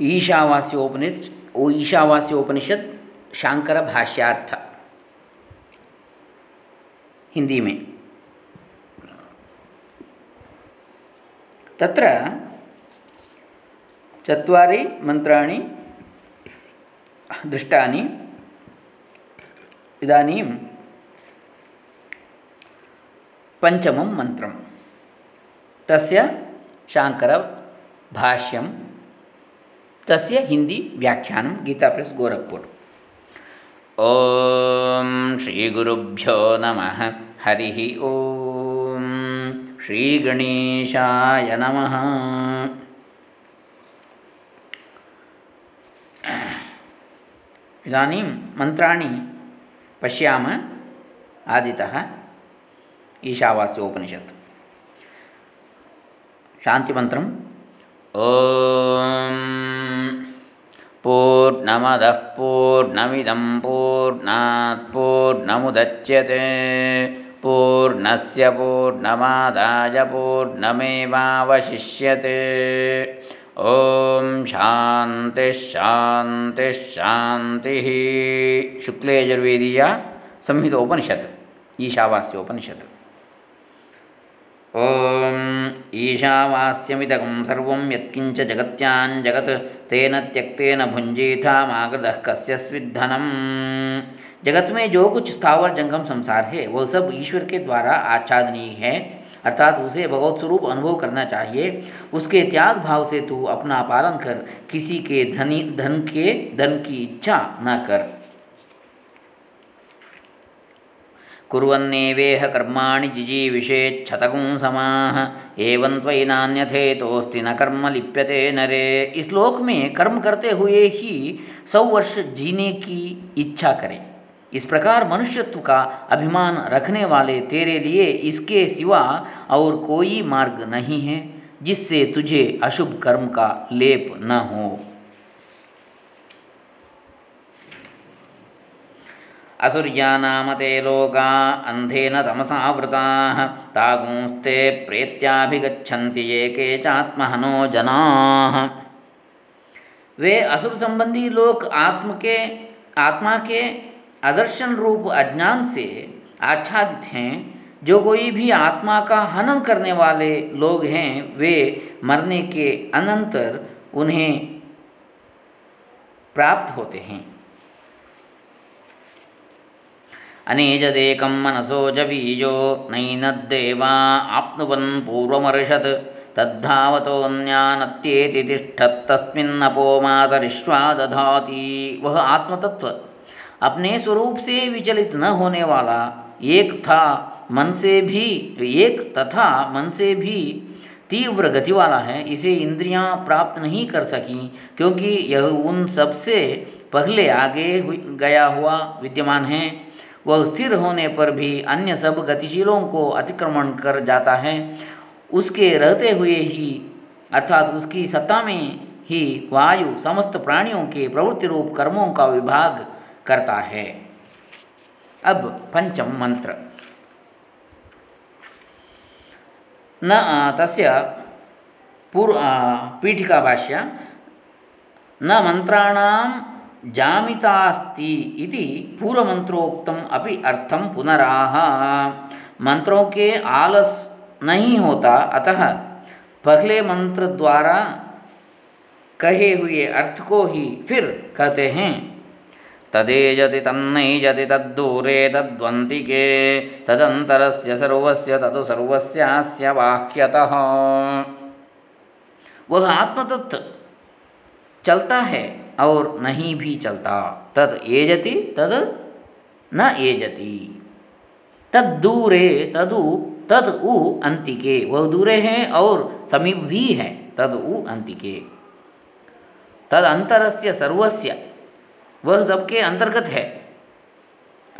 ईशावास्योपनिषद ईशावास्योपनिषद शांकर भाष्यार्थ। हिंदी में। तत्र चत्वारि मंत्राणि दृष्टानि, इदानीं पञ्चमं मन्त्रं तस्य शाङ्करभाष्यं तस्य हिंदी व्याख्यानं गीता प्रेस गोरखपुर। ॐ श्रीगुरुभ्यो नमः, हरिः ॐ। श्रीगणेशाय नमः। इदानीं मन्त्राणि पश्यामः, आदितः ईशावास्योपनिषत् शान्तिमन्त्रम्। ॐ पूर्णमदः पूर्णमिदं पूर्णात् पूर्णमुदच्यते पूर्णस्य पूर्णमादाय पूर्णमेवावशिष्यते। ओम शांति शांति शांति शुक्ले संहितोपनिषत् ईशावास्योपनिषत्। ईशावास्यमिदकं सर्वं यत्किञ्च जगत्यां जगत् तेन त्यक्तेन भुञ्जीथामागृतः कस्य स्विद्धनम्। जगत में जो कुछ स्थावर, जंगम, संसार है, वह सब ईश्वर के द्वारा आच्छादनीय है। अर्थात उसे भगवत स्वरूप अनुभव करना चाहिए। उसके त्याग भाव से तू अपना पालन कर, किसी के धनी, धन के, धन की इच्छा न कर। कुर्वन्नेवेह कर्माणि जिजीविषेच्छतकुं समाह एवं त्वयि नान्यथेतोस्ति न कर्म लिप्यते नरे इस श्लोक में कर्म करते हुए ही सौ वर्ष जीने की इच्छा करें। इस प्रकार मनुष्यत्व का अभिमान रखने वाले तेरे लिए इसके सिवा और कोई मार्ग नहीं है, जिससे तुझे अशुभ कर्म का लेप न हो। असुर्यानाम ते लोका अंधेन तमसावृता। तागुंस्ते प्रेत्याभिगछन्ति ये के चात्महनो जना। वे असुर संबंधी लोग आत्म के आत्मा के आदर्शन रूप अज्ञान से आच्छादित हैं। जो कोई भी आत्मा का हनन करने वाले लोग हैं, वे मरने के अनंतर उन्हें प्राप्त होते हैं। अनेजदेकं मनसो जवीजो नैनद्देवा आप्नुवन् पूर्वमर्षत्। तद्धावतोऽन्यानत्येति तिष्ठत्तस्मिन्नपो मातरिश्वा दधाति। वह आत्मतत्व अपने स्वरूप से विचलित न होने वाला एक था मन से भी, एक तथा मन से भी तीव्र गति वाला है, इसे इंद्रियाँ प्राप्त नहीं कर सकी, क्योंकि यह उन सबसे पहले आगे गया हुआ विद्यमान है। वह स्थिर होने पर भी अन्य सब गतिशीलों को अतिक्रमण कर जाता है। उसके रहते हुए ही, अर्थात उसकी सत्ता में ही वायु समस्त प्राणियों के प्रवृत्ति रूप कर्मों का विभाग करता है। अब पंचम मंत्र। न तस्य पूर्व पीठिका भाष्य। न मंत्राणां जामितास्ति इति पूर्वमंत्रोक्तम अपि अर्थम पुनराह मंत्रों के आलस नहीं होता, अतः पहले मंत्र द्वारा कहे हुए अर्थ को ही फिर कहते हैं। तदेजति तन्नैजति तद्दूरे तद्वन्तिके, तदन्तरस्य सर्वस्य तदु सर्वस्यास्य बाह्यतः वह आत्मतत्व चलता है। और नहीं भी चलता। तद एजति, तद न एजति। तद दूरे, तदु, तद उ अंतिके। वह दूरे हैं और समीप भी है। तद उ अंतिके। तद अंतरस्य सर्वस्य, वह सबके अंतर्गत है।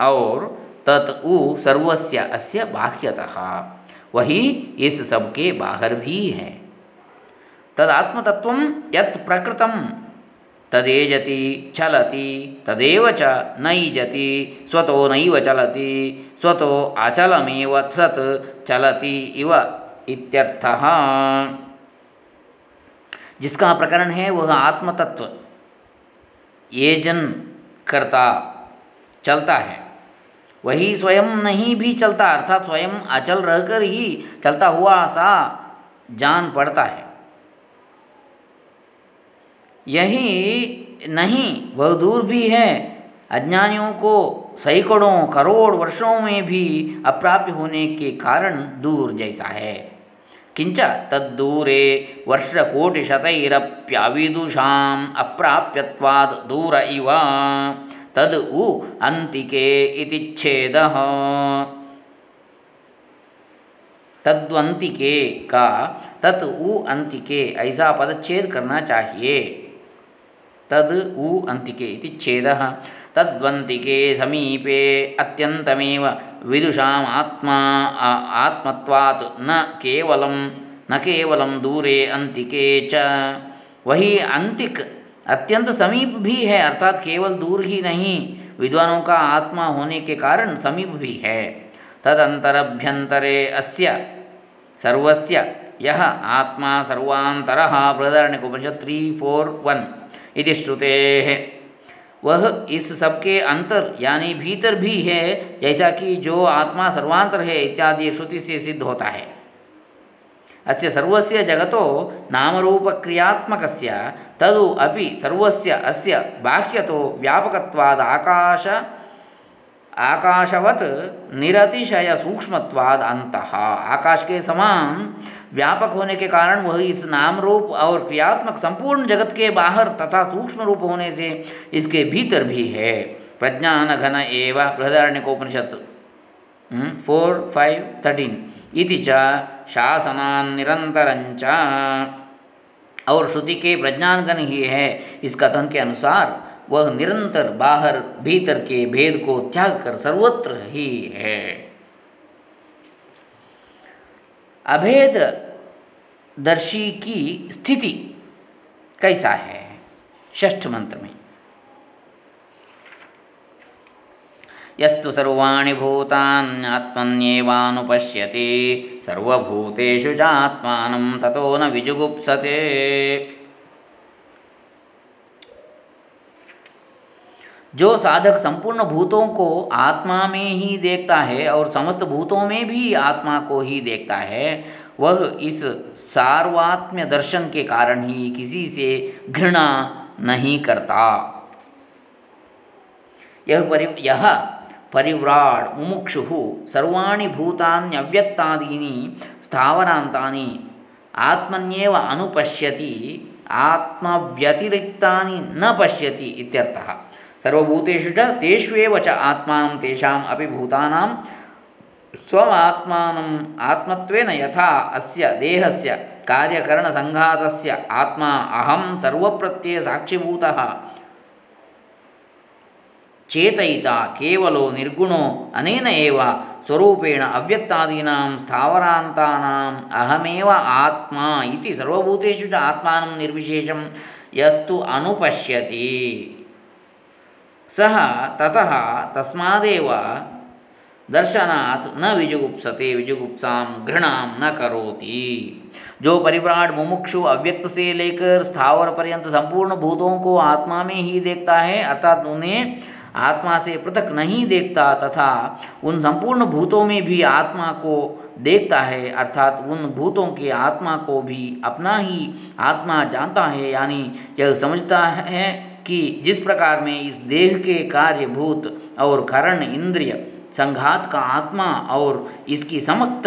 और तत् उ सर्वस्य अस्य बाह्यतः। वही इस सबके बाहर भी है। तदात्मतत्व यत् प्रकृतम। तदेजति चलति, तदेव च नैजति, स्वतो नैव चलति, स्वतो अचलमेव तत् चलति इव इत्यर्थः। जिसका प्रकरण है, वह आत्मतत्व। येजन करता चलता है। वही स्वयं नहीं भी चलता, अर्थात स्वयं अचल रहकर ही चलता हुआ सा जान पड़ता है। यही नहीं, वह दूर भी है। अज्ञानियों को सैकड़ों, करोड़ वर्षों में भी अप्राप्य होने के कारण दूर जैसा है। किंच तद्दूरे वर्षकोटिशतैरप्याविदुषाम् अप्राप्यत्वाद दूर इव। तद उ अंतिके इति तद्वंतिके का, तत् उ अंतिके ऐसा पदच्छेद करना चाहिए। तद उ अंतिके इति छेदः। तद्वंतिके समीपे अत्यंतमेव विदुषाम् आत्मा आत्मत्वात् न केवलं न केवलं दूरे अंतिके च। वही अंतिक अत्यंत समीप भी है, अर्थात केवल दूर ही नहीं, विद्वानों का आत्मा होने के कारण समीप भी है। तदंतरभ्यंतरे अस्य, सर्वस्य यह आत्मा सर्वांतर सर्वांतरः बृहदारण्यकोपनिषद थ्री फोर वन इति श्रुते। वह इस सबके अंतर, यानी भीतर भी है, जैसा कि जो आत्मा सर्वांतर है इत्यादि श्रुति से सिद्ध होता है। अस्य सर्वस्य जगतो नामरूपक्रियात्मकस्य, तदु अपि सर्वस्य अस्य बाह्यतो व्यापकत्वाद आकाश, आकाशवत निरतिशय सूक्ष्मत्वाद अंतः आकाश के समान व्यापक होने के कारण वह इस नाम रूप और क्रियात्मक संपूर्ण जगत के बाहर तथा सूक्ष्म रूप होने से इसके भीतर भी है। प्रज्ञान घन एव बृहदारण्यकोपनिषत् फोर फाइव थर्टीन इति च शासनान निरंतरंच और श्रुति के प्रज्ञान घन ही है। इस कथन के अनुसार वह निरंतर बाहर, भीतर के भेद को त्याग कर सर्वत्र ही है। अभेद दर्शी की स्थिति कैसा है? षष्ठ मंत्र में। यस्तु सर्वाणि भूतान्यात्मन्येवानुपश्यति, सर्वभूतेषु चात्मानं ततो न विजुगुप्सते। जो साधक संपूर्ण भूतों को आत्मा में ही देखता है और समस्त भूतों में भी आत्मा को ही देखता है वह इस सार्वात्म्य दर्शन के कारण ही किसी से घृणा नहीं करता। यह परि, यह परिव्राड मुमुक्षु, सर्वाणी भूतान्यव्यक्तादीनि स्थावरांतानि आत्मन्येव अनुपश्यति, आत्मव्यतिरिक्तानि न पश्यति इत्यर्थः। सर्वभूतेषु च तेष्वेव च आत्मानं, तेषाम् अपि भूतानां स्वमात्मानम् आत्मत्वेन यथा अस्य देहस्य कार्यकरणसङ्घातस्य आत्मा अहं सर्वप्रत्ययसाक्षिभूतः चेतयिता केवलो निर्गुणो अनेन एव स्वरूपेण अव्यक्तादीनां स्थावरान्तानाम् अहमेव आत्मा इति सर्वभूतेषु च आत्मानं निर्विशेषं यस्तु अनुपश्यति सह ततः तस्मादेव दर्शनात् न विजुगुप्सते, विजुगुप्सा घृणा न करोति। जो परिव्राट मुमुक्षु अव्यक्त से लेकर स्थावर पर्यंत संपूर्ण भूतों को आत्मा में ही देखता है, अर्थात उन्हें आत्मा से पृथक नहीं देखता तथा उन संपूर्ण भूतों में भी आत्मा को देखता है, अर्थात उन भूतों के आत्मा को भी अपना ही आत्मा जानता है। यानी यह समझता है कि जिस प्रकार में इस देह के कार्यभूत और करण इंद्रिय संघात का आत्मा और इसकी समस्त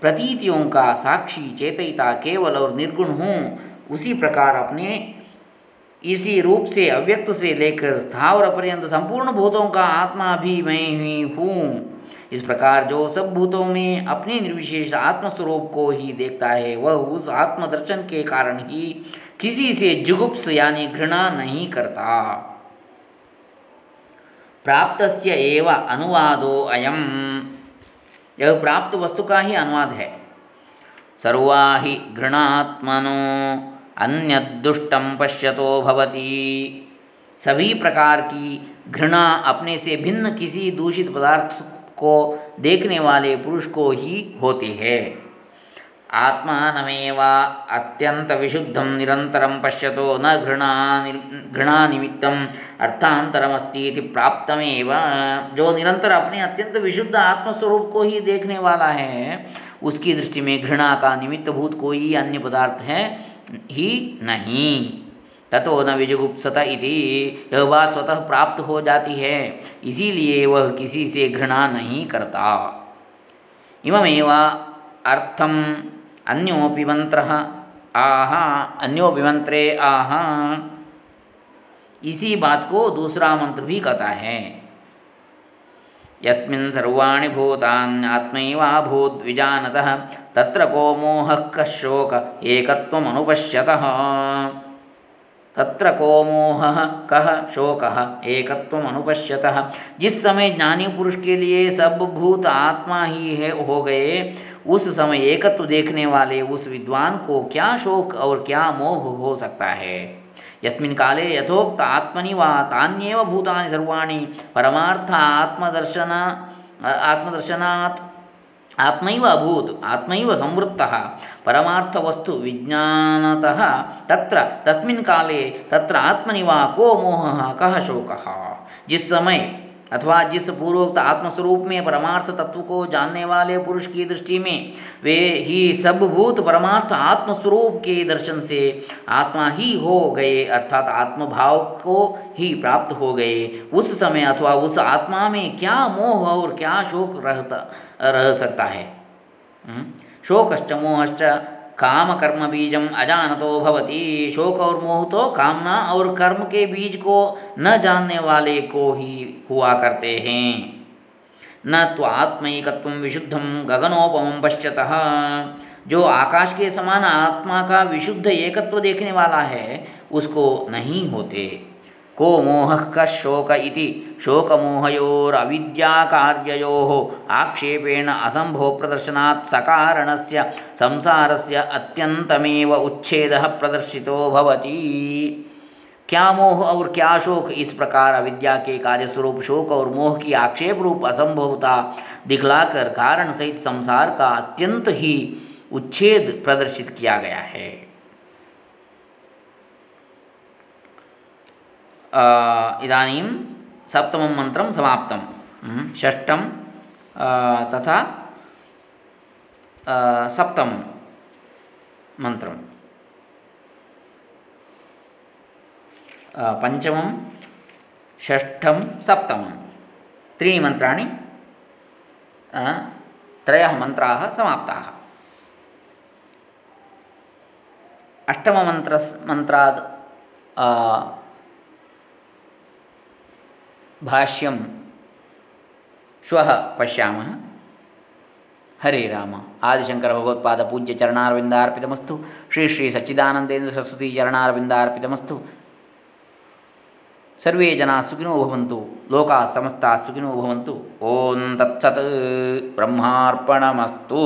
प्रतीतियों का साक्षी चेतयिता केवल और निर्गुण हूँ। उसी प्रकार अपने इसी रूप से अव्यक्त से लेकर स्थावर पर्यंत संपूर्ण भूतों का आत्मा भी मैं ही हूँ। इस प्रकार जो सब भूतों में अपने निर्विशेष आत्मस्वरूप को ही देखता है, वह उस आत्मदर्शन के कारण ही किसी से जुगुप्स यानी घृणा नहीं करता। प्राप्त एव अनुवादो अयम। यह प्राप्त वस्तु का ही अनुवाद है। सर्वा ही घृणात्मनो अन्यदुष्टम पश्यतो भवती। सभी प्रकार की घृणा अपने से भिन्न किसी दूषित पदार्थ को देखने वाले पुरुष को ही होती है। आत्मानमेव अत्यन्तविशुद्धं निरन्तरं पश्यतो न घृणा घृणानिमित्तम अर्थांतरमस्ती प्राप्तमेव। जो निरंतर अपने अत्यंत विशुद्ध आत्मस्वरूप को ही देखने वाला है, उसकी दृष्टि में घृणा का निमित्त भूत कोई अन्य पदार्थ है ही नहीं। ततो न विजुगुप्सत इति, यह बात स्वतः प्राप्त हो जाती है, इसीलिए वह किसी से घृणा नहीं करता। इममेव अर्थम अन्योपि मंत्र आह अन्योपि मंत्रे आह। इसी बात को दूसरा मंत्र भी कहता है। यस्मिन् सर्वाणि भूतान्यात्मैवाभूद्विजानतः तत्र को मोहः कः शोक एकत्वमनुपश्यतः। तत्र को मोह कह शोक एकत्व अनुपश्यतः जिस समय ज्ञानी पुरुष के लिए सब भूत आत्मा ही है, हो गए उस समय एकत्व देखने वाले उस विद्वान को क्या शोक और क्या मोह हो सकता है? यस्मिन् काले यथोक्त आत्मनि वा तान्येव भूतानि सर्वाणि परमार्थ आत्मदर्शन, आत्मदर्शनात् आत्मैव अभूत, आत्मैव संवृत्तः परमार्थवस्तु विज्ञानतः तत्र, तस्मिन् काले तत्र आत्मनि वा को मोहः कः शोकः? जिस समय अथवा जिस पूर्वोक्त आत्मस्वरूप में परमार्थ तत्व को जानने वाले पुरुष की दृष्टि में, वे ही सब भूत परमार्थ आत्मस्वरूप के दर्शन से आत्मा ही हो गए, अर्थात आत्मभाव को ही प्राप्त हो गए उस समय अथवा उस आत्मा में क्या मोह और क्या शोक रहता, रह सकता है हम्म? शोकश्च, मोहश्च काम कर्म बीजम अजानतो भवती। शोक और मोह तो कामना और कर्म के बीज को न जानने वाले को ही हुआ करते हैं। न तो आत्मयिकत्व विशुद्धम गगनोपम पश्यतः। जो आकाश के समान आत्मा का विशुद्ध एकत्व देखने वाला है, उसको नहीं होते। को मोह इति शोकमोहयोरविद्याकार्ययोः आक्षेपेण असंभव प्रदर्शनात् सकारणस्य संसारस्य अत्यंतमेव उच्छेदः प्रदर्शितो भवति। क्या मोह और क्या शोक? इस प्रकार अविद्या के कार्य स्वरूप शोक और मोह की आक्षेप रूप असंभवता दिखलाकर कारण सहित संसार का अत्यंत ही उच्छेद प्रदर्शित किया गया है। इदानीं सप्तमं मन्त्रं समाप्तं षष्ठं तथा सप्तमं मन्त्रं पञ्चमं षष्ठं सप्तमं त्रीणि मन्त्राणि त्रयः मन्त्राः समाप्ताः अष्टममन्त्र मन्त्रात् ಭಾಷ್ಯಂ ಶ್ವ ಪಶ್ಯಾಮ ಹರೇ ರಾಮ. ಆದಿಶಂಕರ ಭಗವತ್ಪಾದ ಪೂಜ್ಯ ಚರಣಾರವಿಂದಾರ್ಪಿತಮಸ್ತು ಶ್ರೀ ಶ್ರೀ ಸಚ್ಚಿದಾನಂದೇಂದ್ರ ಸರಸ್ವತಿ ಚರಣಾರವಿಂದಾರ್ಪಿತಮಸ್ತು ಸರ್ವೇ ಜನ ಸುಖಿನೋ ಭವಂತು. ಲೋಕ ಸಮಸ್ತ ಸುಖಿನೋ ಭವಂತು. ಓಂ ತತ್ಸತ್ ಬ್ರಹ್ಮಾರ್ಪಣಮಸ್ತು.